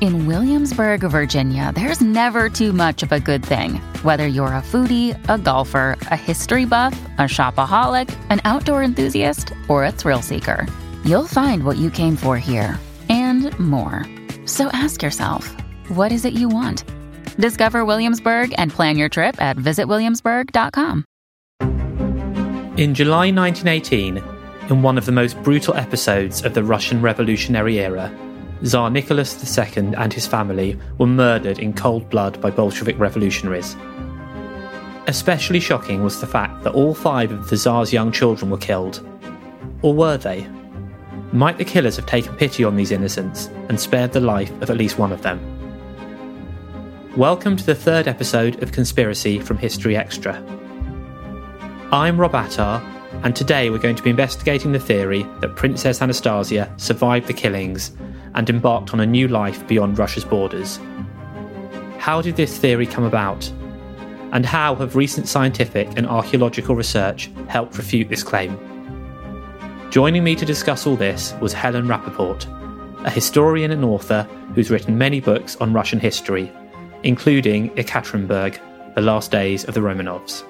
In Williamsburg, Virginia, there's never too much of a good thing. Whether you're a foodie, a golfer, a history buff, a shopaholic, an outdoor enthusiast, or a thrill seeker, you'll find what you came for here and more. So ask yourself, what is it you want? Discover Williamsburg and plan your trip at visitwilliamsburg.com. In July 1918, in one of the most brutal episodes of the Russian Revolutionary era, Tsar Nicholas II and his family were murdered in cold blood by Bolshevik revolutionaries. Especially shocking was the fact that all five of the Tsar's young children were killed. Or were they? Might the killers have taken pity on these innocents and spared the life of at least one of them? Welcome to the third episode of Conspiracy from History Extra. I'm Rob Attar, and today we're going to be investigating the theory that Princess Anastasia survived the killings and embarked on a new life beyond Russia's borders. How did this theory come about? And how have recent scientific and archaeological research helped refute this claim? Joining me to discuss all this was Helen Rappaport, a historian and author who's written many books on Russian history, including Ekaterinburg, The Last Days of the Romanovs.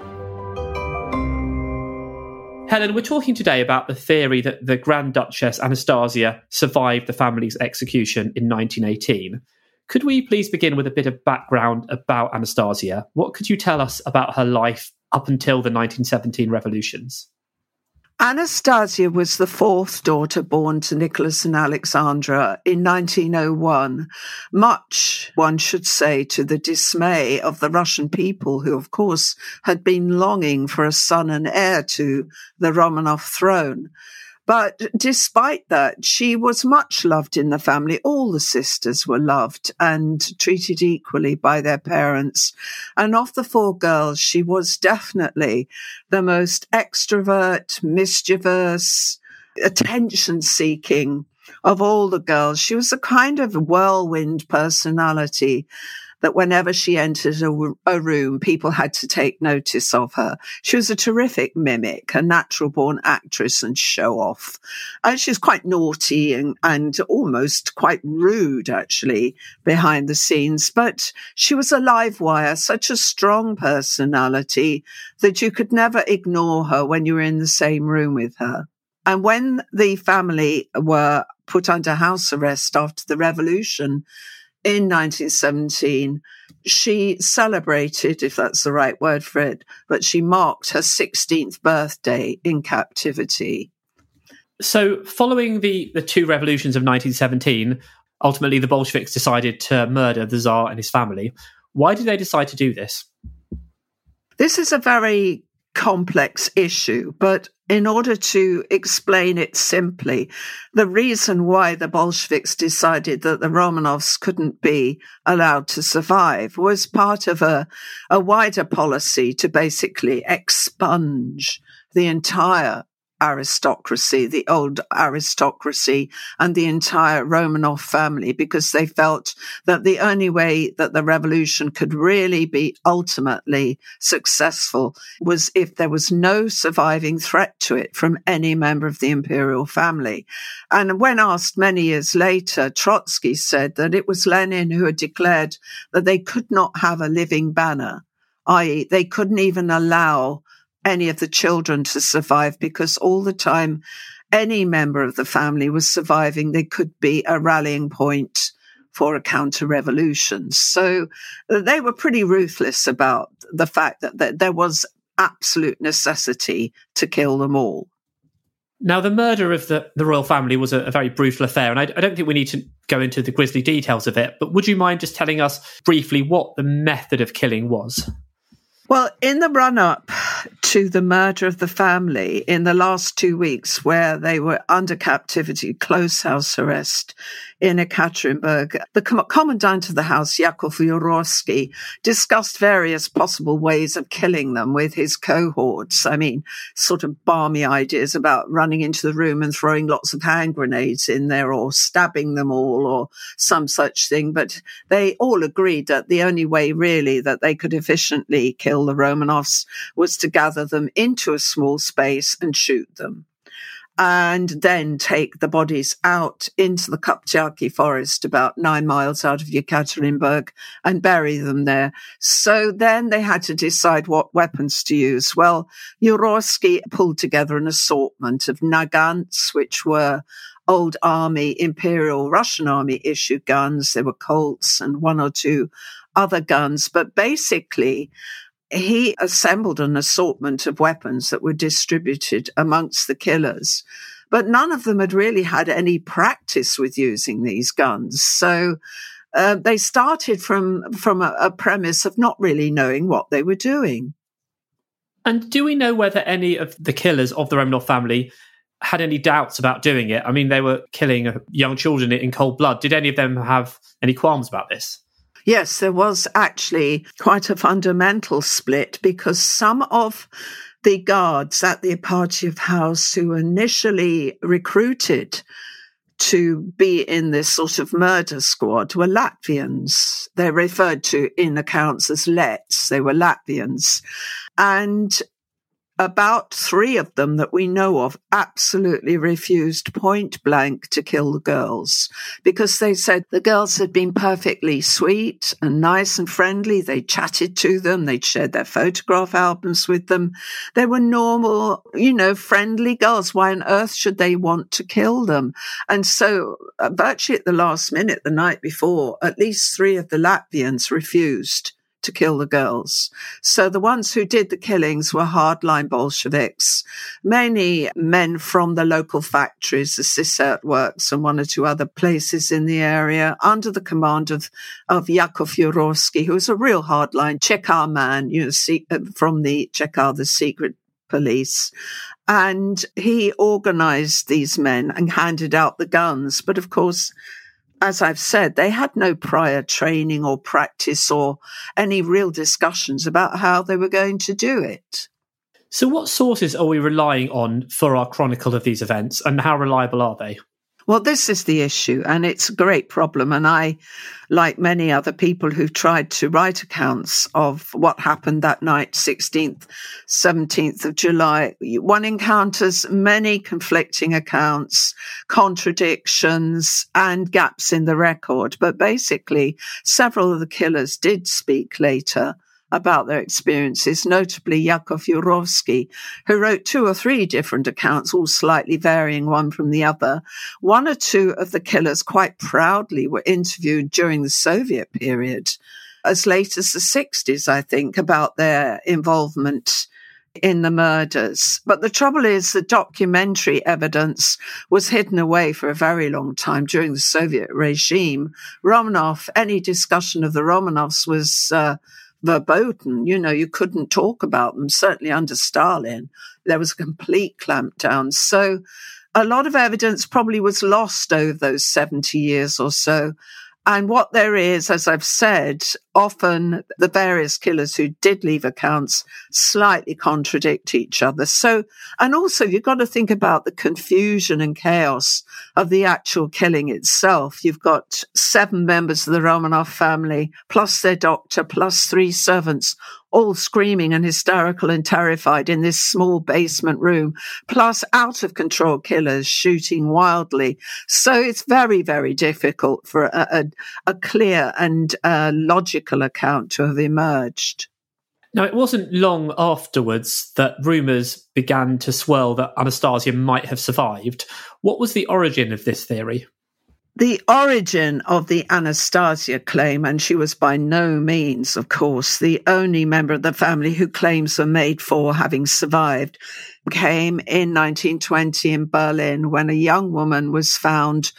Helen, we're talking today about the theory that the Grand Duchess Anastasia survived the family's execution in 1918. Could we please begin with a bit of background about Anastasia? What could you tell us about her life up until the 1917 revolutions? Anastasia was the fourth daughter born to Nicholas and Alexandra in 1901, much, one should say, to the dismay of the Russian people, who, of course, had been longing for a son and heir to the Romanov throne. But despite that, she was much loved in the family. All the sisters were loved and treated equally by their parents. And of the four girls, she was definitely the most extrovert, mischievous, attention seeking of all the girls. She was a kind of whirlwind personality that whenever she entered a, a, room, people had to take notice of her. She was a terrific mimic, a natural born actress and show off. And she was quite naughty and, and almost quite rude, actually, behind the scenes. But she was a live wire, such a strong personality that you could never ignore her when you were in the same room with her. And when the family were put under house arrest after the revolution, in 1917, she celebrated, if that's the right word for it, but she marked her 16th birthday in captivity. So, following the, the two revolutions of 1917, ultimately the Bolsheviks decided to murder the Tsar and his family. Why did they decide to do this? This is a very complex issue, but in order to explain it simply, the reason why the Bolsheviks decided that the Romanovs couldn't be allowed to survive was part of a, a wider policy to basically expunge the entire aristocracy, the old aristocracy, and the entire Romanov family, because they felt that the only way that the revolution could really be ultimately successful was if there was no surviving threat to it from any member of the imperial family. And when asked many years later, Trotsky said that it was Lenin who had declared that they could not have a living banner i.e., they couldn't even allow any of the children to survive because all the time any member of the family was surviving, they could be a rallying point for a counter revolution. So they were pretty ruthless about the fact that, that there was absolute necessity to kill them all. Now, the murder of the, the royal family was a, a very brutal affair, and I, I, don't think we need to go into the grisly details of it, but would you mind just telling us briefly what the method of killing was? Well, in the run up to the murder of the family in the last two weeks, where they were under captivity, close house arrest in Ekaterinburg, the commandant of the house, Yakov Yurovsky, discussed various possible ways of killing them with his cohorts. I mean, sort of balmy ideas about running into the room and throwing lots of hand grenades in there or stabbing them all or some such thing. But they all agreed that the only way really that they could efficiently kill the Romanovs was to gather them into a small space and shoot them and then take the bodies out into the Koptyaki forest about nine miles out of Yekaterinburg and bury them there. So then they had to decide what weapons to use. Well, Yurovsky pulled together an assortment of nagants, which were old army, imperial Russian army issued guns. There were Colts and one or two other guns, but basically he assembled an assortment of weapons that were distributed amongst the killers, but none of them had really had any practice with using these guns. So uh, they started from from a, a premise of not really knowing what they were doing. And do we know whether any of the killers of the Romanov family had any doubts about doing it? I mean, they were killing young children in cold blood. Did any of them have any qualms about this? Yes, there was actually quite a fundamental split because some of the guards at the Ipatiev house who initially recruited to be in this sort of murder squad were Latvians. They're referred to in accounts as Letts. They were Latvians. And about three of them that we know of absolutely refused point blank to kill the girls because they said the girls had been perfectly sweet and nice and friendly. They chatted to them. They'd shared their photograph albums with them. They were normal, you know, friendly girls. Why on earth should they want to kill them? And so uh, virtually at the last minute, the night before, at least three of the Latvians refused to kill the girls. So the ones who did the killings were hardline Bolsheviks, mainly men from the local factories, the Sisert works and one or two other places in the area under the command of, of Yakov Yurovsky, who was a real hardline Cheka man, you know, uh, from the Cheka, the secret police. And he organized these men and handed out the guns. But of course, as I've said, they had no prior training or practice or any real discussions about how they were going to do it. So, what sources are we relying on for our chronicle of these events, and how reliable are they? Well, this is the issue, and it's a great problem. And I, like many other people who've tried to write accounts of what happened that night, 16th, 17th of July, one encounters many conflicting accounts, contradictions, and gaps in the record. But basically, several of the killers did speak later about their experiences, notably Yakov Yurovsky, who wrote two or three different accounts, all slightly varying one from the other. One or two of the killers quite proudly were interviewed during the Soviet period, as late as the 60s, I think, about their involvement in the murders. But the trouble is, the documentary evidence was hidden away for a very long time during the Soviet regime. Romanov, any discussion of the Romanovs was uh, verboten. You know, you couldn't talk about them, certainly under Stalin. There was a complete clampdown. So a lot of evidence probably was lost over those 70 years or so. And what there is, as I've said, often the various killers who did leave accounts slightly contradict each other. So, and also you've got to think about the confusion and chaos of the actual killing itself. You've got seven members of the Romanov family, plus their doctor, plus three servants, all screaming and hysterical and terrified in this small basement room, plus out of control killers shooting wildly. So it's very, very difficult for a, a, a clear and uh, logical account to have emerged. Now, it wasn't long afterwards that rumours began to swirl that Anastasia might have survived. What was the origin of this theory? The origin of the Anastasia claim, and she was by no means, of course, the only member of the family who claims were made for having survived, came in 1920 in Berlin when a young woman was found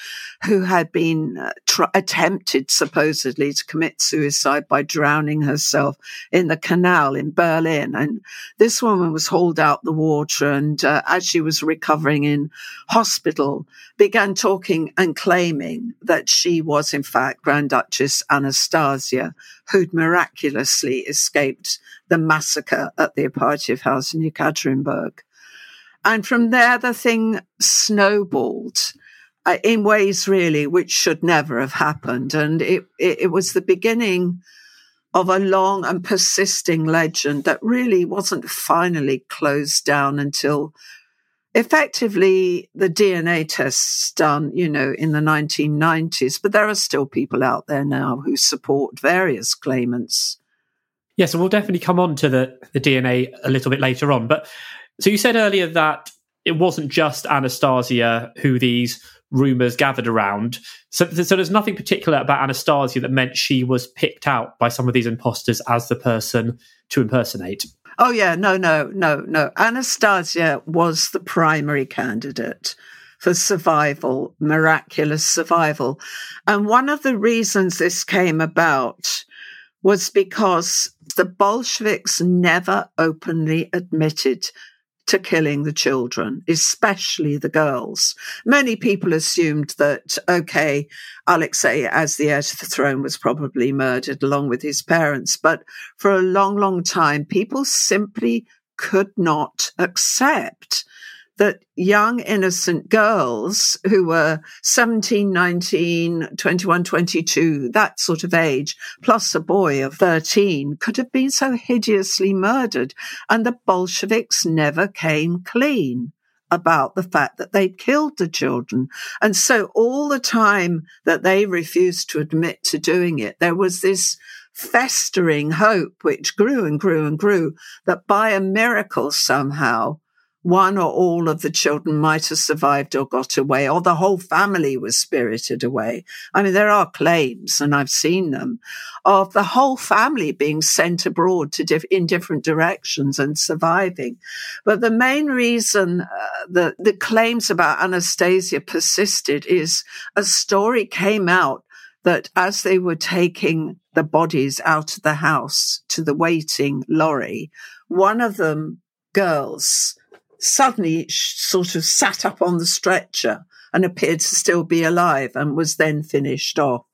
who had been uh, tr- attempted supposedly to commit suicide by drowning herself in the canal in Berlin. And this woman was hauled out the water and uh, as she was recovering in hospital, began talking and claiming that she was in fact Grand Duchess Anastasia, who'd miraculously escaped the massacre at the Ipatiev house in Yekaterinburg. And from there, the thing snowballed uh, in ways really which should never have happened. And it, it, it was the beginning of a long and persisting legend that really wasn't finally closed down until effectively the DNA tests done, you know, in the 1990s. But there are still people out there now who support various claimants. Yeah, so we'll definitely come on to the, the DNA a little bit later on. But so you said earlier that it wasn't just Anastasia who these rumors gathered around. So, so there's nothing particular about Anastasia that meant she was picked out by some of these imposters as the person to impersonate. Oh, yeah, no, no, no, no. Anastasia was the primary candidate for survival, miraculous survival. And one of the reasons this came about was because the Bolsheviks never openly admitted to killing the children, especially the girls. Many people assumed that, okay, Alexei, as the heir to the throne, was probably murdered along with his parents. But for a long, long time, people simply could not accept that young innocent girls who were 17, 19, 21, 22, that sort of age, plus a boy of 13 could have been so hideously murdered. And the Bolsheviks never came clean about the fact that they'd killed the children. And so all the time that they refused to admit to doing it, there was this festering hope, which grew and grew and grew, that by a miracle somehow, one or all of the children might have survived or got away, or the whole family was spirited away. I mean, there are claims, and I've seen them, of the whole family being sent abroad to diff- in different directions and surviving. But the main reason uh, that the claims about Anastasia persisted is a story came out that as they were taking the bodies out of the house to the waiting lorry, one of them girls suddenly sort of sat up on the stretcher and appeared to still be alive and was then finished off.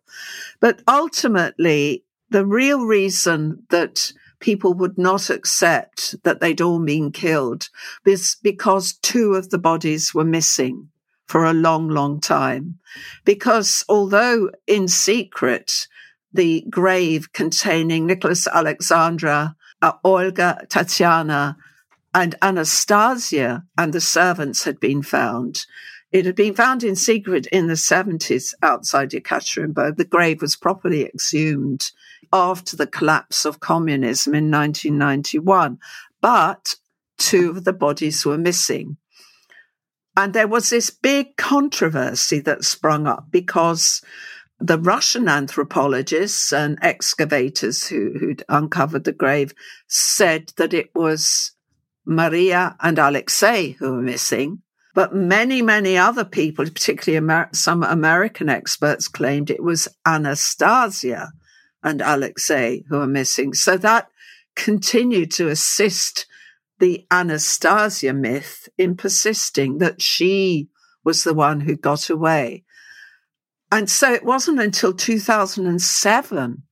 But ultimately, the real reason that people would not accept that they'd all been killed is because two of the bodies were missing for a long, long time. Because although in secret, the grave containing Nicholas Alexandra, uh, Olga, Tatiana, and Anastasia and the servants had been found. It had been found in secret in the 70s outside Yekaterinburg. The grave was properly exhumed after the collapse of communism in 1991. But two of the bodies were missing. And there was this big controversy that sprung up because the Russian anthropologists and excavators who, who'd uncovered the grave said that it was Maria and Alexei who were missing. But many, many other people, particularly Amer- some American experts, claimed it was Anastasia and Alexei who were missing. So that continued to assist the Anastasia myth in persisting that she was the one who got away. And so it wasn't until 2007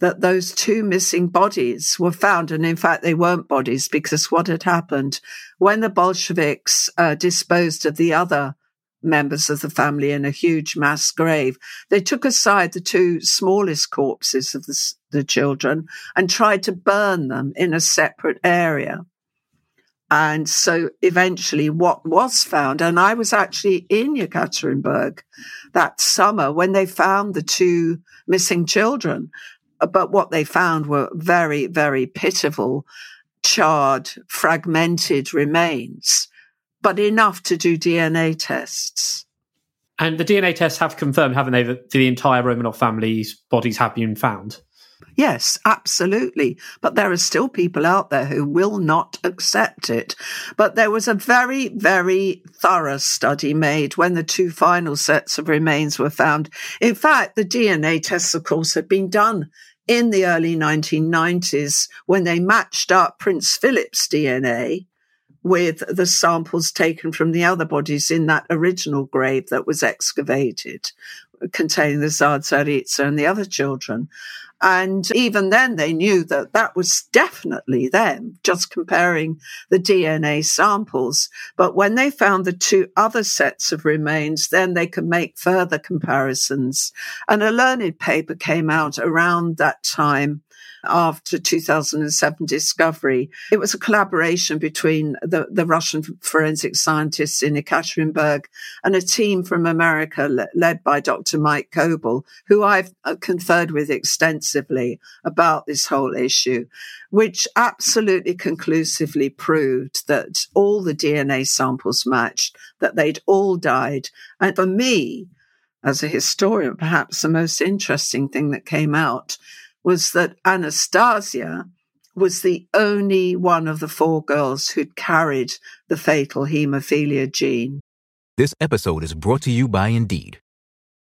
that those two missing bodies were found. And in fact, they weren't bodies because what had happened when the Bolsheviks uh, disposed of the other members of the family in a huge mass grave, they took aside the two smallest corpses of the, the children and tried to burn them in a separate area. And so eventually what was found, and I was actually in Yekaterinburg that summer when they found the two missing children but what they found were very, very pitiful, charred, fragmented remains, but enough to do DNA tests. And the DNA tests have confirmed, haven't they, that the entire Romanov family's bodies have been found? Yes, absolutely. But there are still people out there who will not accept it. But there was a very, very thorough study made when the two final sets of remains were found. In fact, the DNA tests, of course, had been done in the early 1990s when they matched up Prince Philip's DNA with the samples taken from the other bodies in that original grave that was excavated containing the Tsar Tsaritsa and the other children. And even then, they knew that that was definitely them, just comparing the DNA samples. But when they found the two other sets of remains, then they could make further comparisons. And a learned paper came out around that time after 2007 discovery. It was a collaboration between the, the Russian forensic scientists in Ekaterinburg and a team from America le- led by Dr. Mike Coble, who I've uh, conferred with extensively about this whole issue, which absolutely conclusively proved that all the DNA samples matched, that they'd all died. And for me, as a historian, perhaps the most interesting thing that came out was that Anastasia was the only one of the four girls who'd carried the fatal hemophilia gene. This episode is brought to you by Indeed.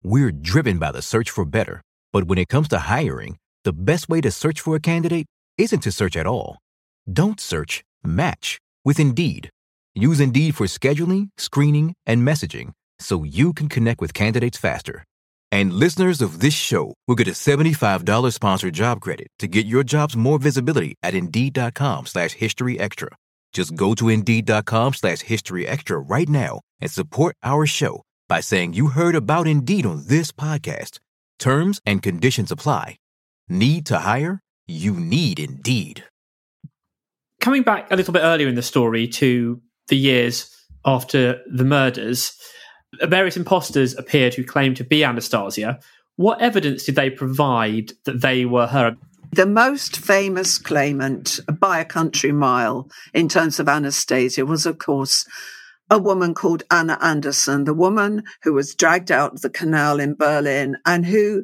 We're driven by the search for better, but when it comes to hiring, the best way to search for a candidate isn't to search at all. Don't search, match with Indeed. Use Indeed for scheduling, screening, and messaging so you can connect with candidates faster. And listeners of this show will get a $75 sponsored job credit to get your jobs more visibility at Indeed.com slash History Extra. Just go to Indeed.com slash History Extra right now and support our show by saying you heard about Indeed on this podcast. Terms and conditions apply. Need to hire? You need Indeed. Coming back a little bit earlier in the story to the years after the murders, various imposters appeared who claimed to be Anastasia. What evidence did they provide that they were her? The most famous claimant by a country mile in terms of Anastasia was, of course, a woman called Anna Anderson, the woman who was dragged out of the canal in Berlin and who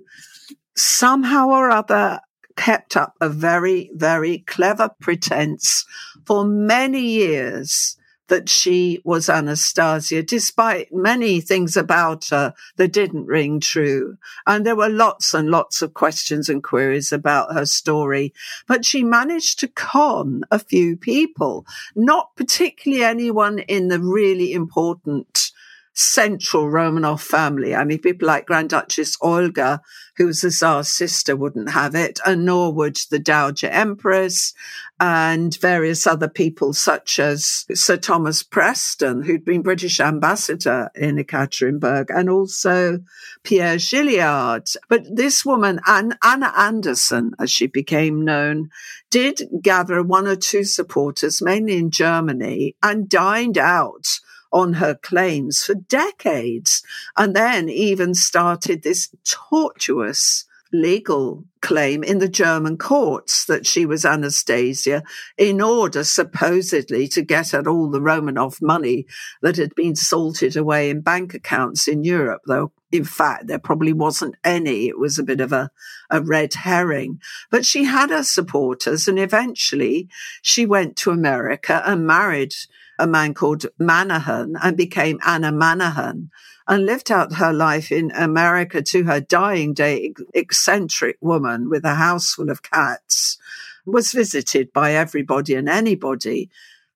somehow or other kept up a very, very clever pretense for many years that she was Anastasia, despite many things about her that didn't ring true. And there were lots and lots of questions and queries about her story. But she managed to con a few people, not particularly anyone in the really important central Romanov family. I mean, people like Grand Duchess Olga, who was the Tsar's sister, wouldn't have it, and nor would the Dowager Empress and various other people, such as Sir Thomas Preston, who'd been British ambassador in Ekaterinburg, and also Pierre Gilliard. But this woman, Anna Anderson, as she became known, did gather one or two supporters, mainly in Germany, and dined out on her claims for decades and then even started this tortuous legal claim in the German courts that she was Anastasia in order supposedly to get at all the Romanov money that had been salted away in bank accounts in Europe, though in fact there probably wasn't any. It was a bit of a, a red herring. But she had her supporters and eventually she went to America and married a man called Manahan and became Anna Manahan and lived out her life in America to her dying day, eccentric woman with a house full of cats, was visited by everybody and anybody.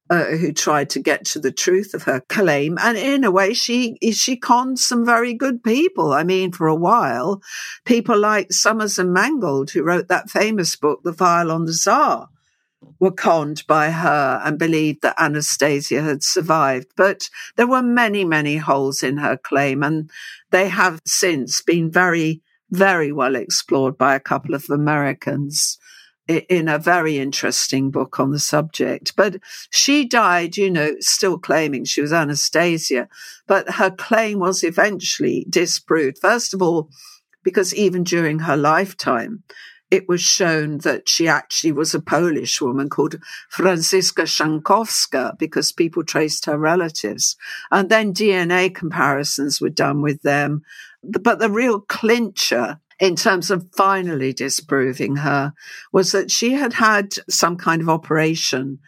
Uh, who tried to get to the truth of her claim, and in a way, she she conned some very good people. I mean, for a while, people like Summers and Mangold, who wrote that famous book, "The File on the Tsar," were conned by her and believed that Anastasia had survived. But there were many, many holes in her claim, and they have since been very, very well explored by a couple of Americans in a very interesting book on the subject. But she died, you know, still claiming she was Anastasia, but her claim was eventually disproved. First of all, because even during her lifetime, it was shown that she actually was a Polish woman called Franziska Schanzkowska because people traced her relatives. And then DNA comparisons were done with them. But the real clincher in terms of finally disproving her was that she had had some kind of operation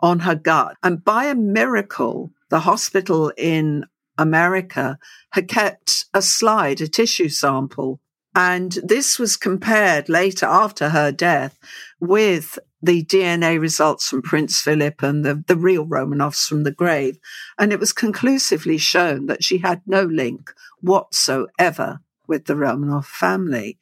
on her gut. And by a miracle, the hospital in America had kept a slide, a tissue sample. And this was compared later after her death with the DNA results from Prince Philip and the, the real Romanovs from the grave. And it was conclusively shown that she had no link whatsoever with the Romanov family.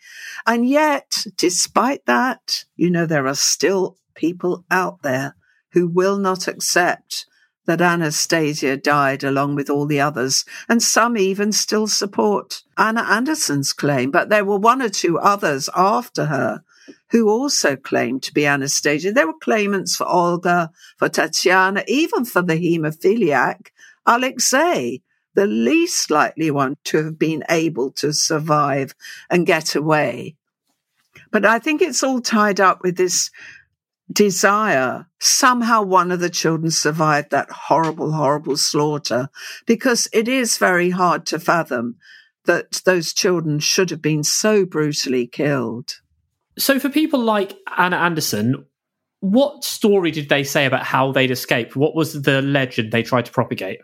And yet, despite that, you know, there are still people out there who will not accept that Anastasia died along with all the others, and some even still support Anna Anderson's claim. But there were one or two others after her who also claimed to be Anastasia. There were claimants for Olga, for Tatiana, even for the hemophiliac Alexei, the least likely one to have been able to survive and get away. But I think it's all tied up with this desire. Somehow one of the children survived that horrible, horrible slaughter because it is very hard to fathom that those children should have been so brutally killed. So, for people like Anna Anderson, what story did they say about how they'd escaped? What was the legend they tried to propagate?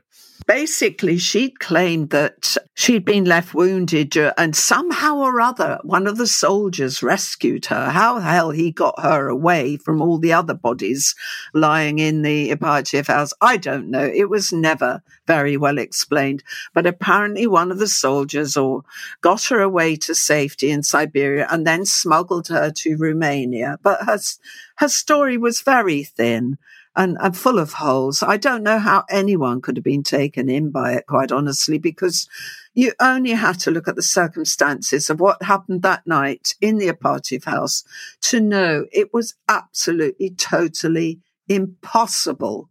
Basically, she'd claimed that she'd been left wounded uh, and somehow or other one of the soldiers rescued her. How the hell he got her away from all the other bodies lying in the Ipatiev house, I don't know. It was never very well explained. But apparently one of the soldiers or got her away to safety in Siberia and then smuggled her to Romania. But her, her story was very thin and, and full of holes. I don't know how anyone could have been taken in by it, quite honestly, because you only have to look at the circumstances of what happened that night in the Ipatiev house to know it was absolutely, totally impossible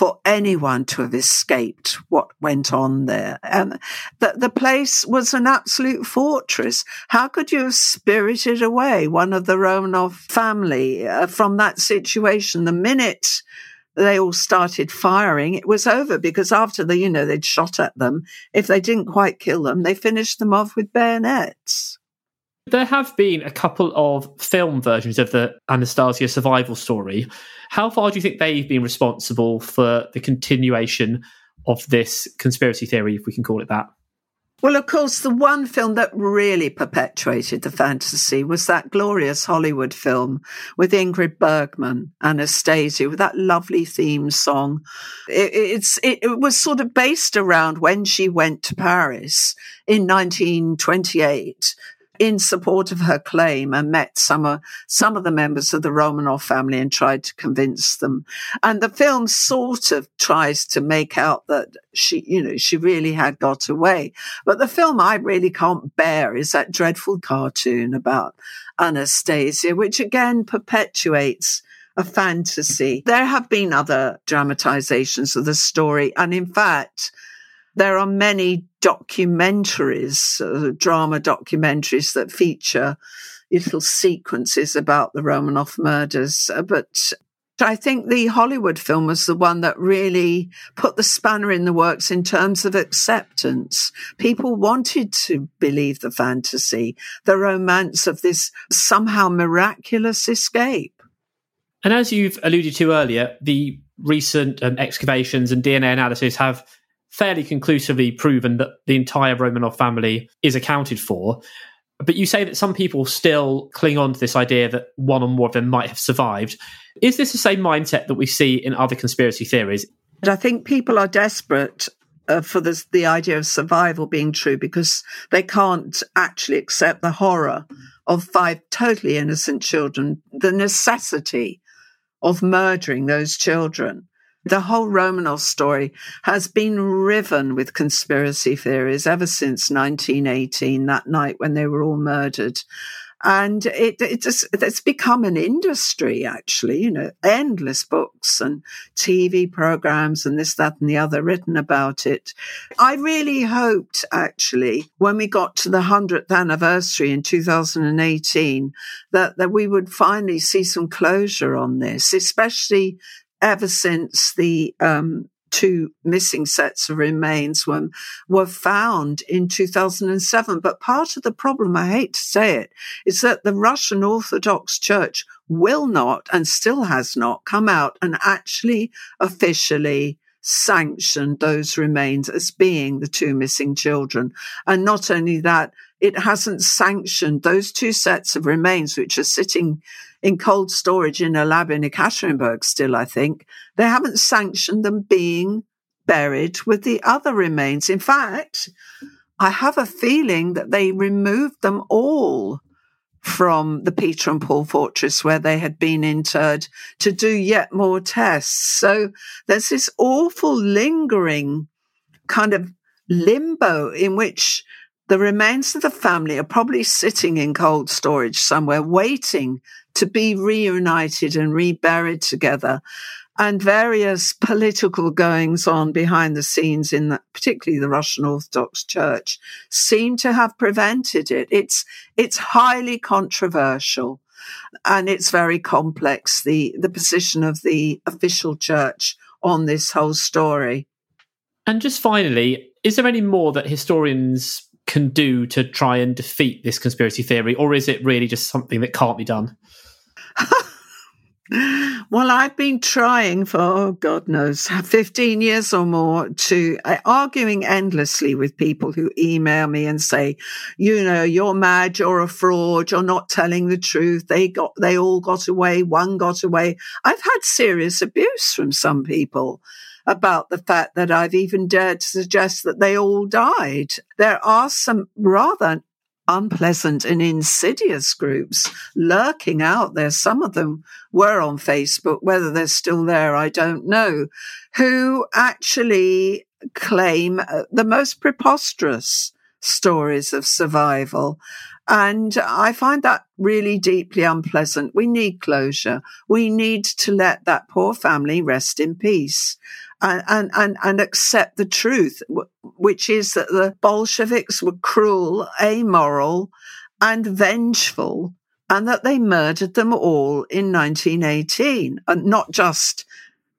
for anyone to have escaped what went on there. And the, the place was an absolute fortress. How could you have spirited away one of the Romanov family uh, from that situation the minute they all started firing, it was over because after the, you know, they'd shot at them. If they didn't quite kill them, they finished them off with bayonets. There have been a couple of film versions of the Anastasia survival story. How far do you think they've been responsible for the continuation of this conspiracy theory, if we can call it that? Well, of course, the one film that really perpetuated the fantasy was that glorious Hollywood film with Ingrid Bergman, Anastasia, with that lovely theme song. It, it's, it, it was sort of based around when she went to Paris in 1928 in support of her claim and met some of, some of the members of the Romanov family and tried to convince them. And the film sort of tries to make out that she, you know, she really had got away. But the film I really can't bear is that dreadful cartoon about Anastasia, which again perpetuates a fantasy. There have been other dramatizations of the story. And in fact, there are many documentaries, uh, drama documentaries that feature little sequences about the Romanov murders. Uh, but I think the Hollywood film was the one that really put the spanner in the works in terms of acceptance. People wanted to believe the fantasy, the romance of this somehow miraculous escape. And as you've alluded to earlier, the recent um, excavations and DNA analysis have fairly conclusively proven that the entire Romanov family is accounted for. But you say that some people still cling on to this idea that one or more of them might have survived. Is this the same mindset that we see in other conspiracy theories? I think people are desperate uh, for this, the idea of survival being true because they can't actually accept the horror of five totally innocent children, the necessity of murdering those children. The whole Romanov story has been riven with conspiracy theories ever since 1918, that night when they were all murdered. And it, it just, it's become an industry, actually, you know, endless books and TV programs and this, that, and the other written about it. I really hoped, actually, when we got to the 100th anniversary in 2018, that, that we would finally see some closure on this, especially ever since the um, two missing sets of remains were, were found in 2007. But part of the problem, I hate to say it, is that the Russian Orthodox Church will not and still has not come out and actually officially sanctioned those remains as being the two missing children. And not only that, it hasn't sanctioned those two sets of remains, which are sitting in cold storage in a lab in Ekaterinburg still, I think. They haven't sanctioned them being buried with the other remains. In fact, I have a feeling that they removed them all from the Peter and Paul fortress where they had been interred to do yet more tests. So there's this awful lingering kind of limbo in which the remains of the family are probably sitting in cold storage somewhere waiting to be reunited and reburied together. And various political goings on behind the scenes in the, particularly the Russian Orthodox Church seem to have prevented it. It's, it's highly controversial and it's very complex, the, the position of the official church on this whole story. And just finally, is there any more that historians can do to try and defeat this conspiracy theory, or is it really just something that can't be done? well, I've been trying for, oh, God knows, 15 years or more to uh, arguing endlessly with people who email me and say, you know, you're mad, you're a fraud, you're not telling the truth. They got, they all got away. One got away. I've had serious abuse from some people about the fact that I've even dared to suggest that they all died. There are some rather unpleasant and insidious groups lurking out there. Some of them were on Facebook. Whether they're still there, I don't know, who actually claim uh, the most preposterous stories of survival. And I find that really deeply unpleasant. We need closure. We need to let that poor family rest in peace and, and, and accept the truth, which is that the Bolsheviks were cruel, amoral, and vengeful, and that they murdered them all in 1918. And not just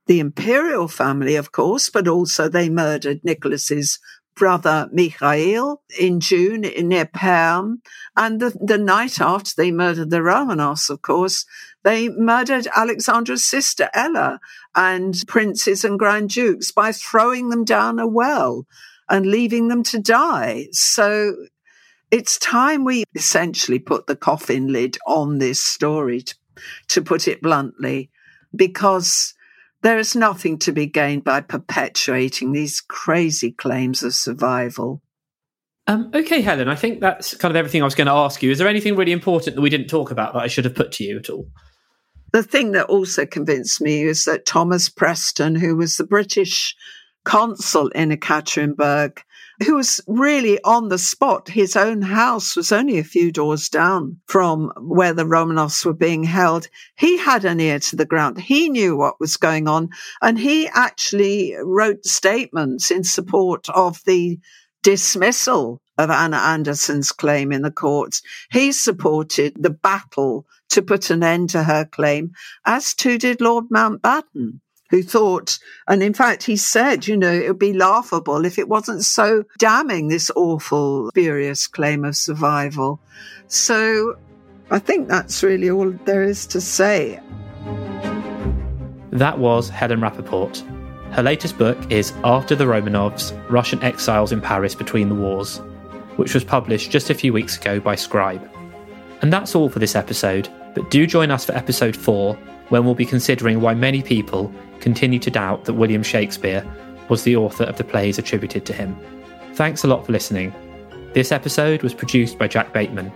the imperial family, of course, but also they murdered Nicholas's brother Mikhail in June near Perm. And the, the night after they murdered the Romanovs, of course, they murdered Alexandra's sister Ella and princes and grand dukes by throwing them down a well and leaving them to die. So it's time we essentially put the coffin lid on this story, to, to put it bluntly, because there is nothing to be gained by perpetuating these crazy claims of survival. Um, okay, Helen, I think that's kind of everything I was going to ask you. Is there anything really important that we didn't talk about that I should have put to you at all? The thing that also convinced me is that Thomas Preston, who was the British consul in Ekaterinburg, who was really on the spot. His own house was only a few doors down from where the Romanovs were being held. He had an ear to the ground. He knew what was going on. And he actually wrote statements in support of the dismissal of Anna Anderson's claim in the courts. He supported the battle to put an end to her claim, as too did Lord Mountbatten who thought, and in fact, he said, you know, it would be laughable if it wasn't so damning, this awful, spurious claim of survival. So I think that's really all there is to say. That was Helen Rappaport. Her latest book is After the Romanovs Russian Exiles in Paris Between the Wars, which was published just a few weeks ago by Scribe. And that's all for this episode, but do join us for episode 4 when we'll be considering why many people continue to doubt that William Shakespeare was the author of the plays attributed to him. Thanks a lot for listening. This episode was produced by Jack Bateman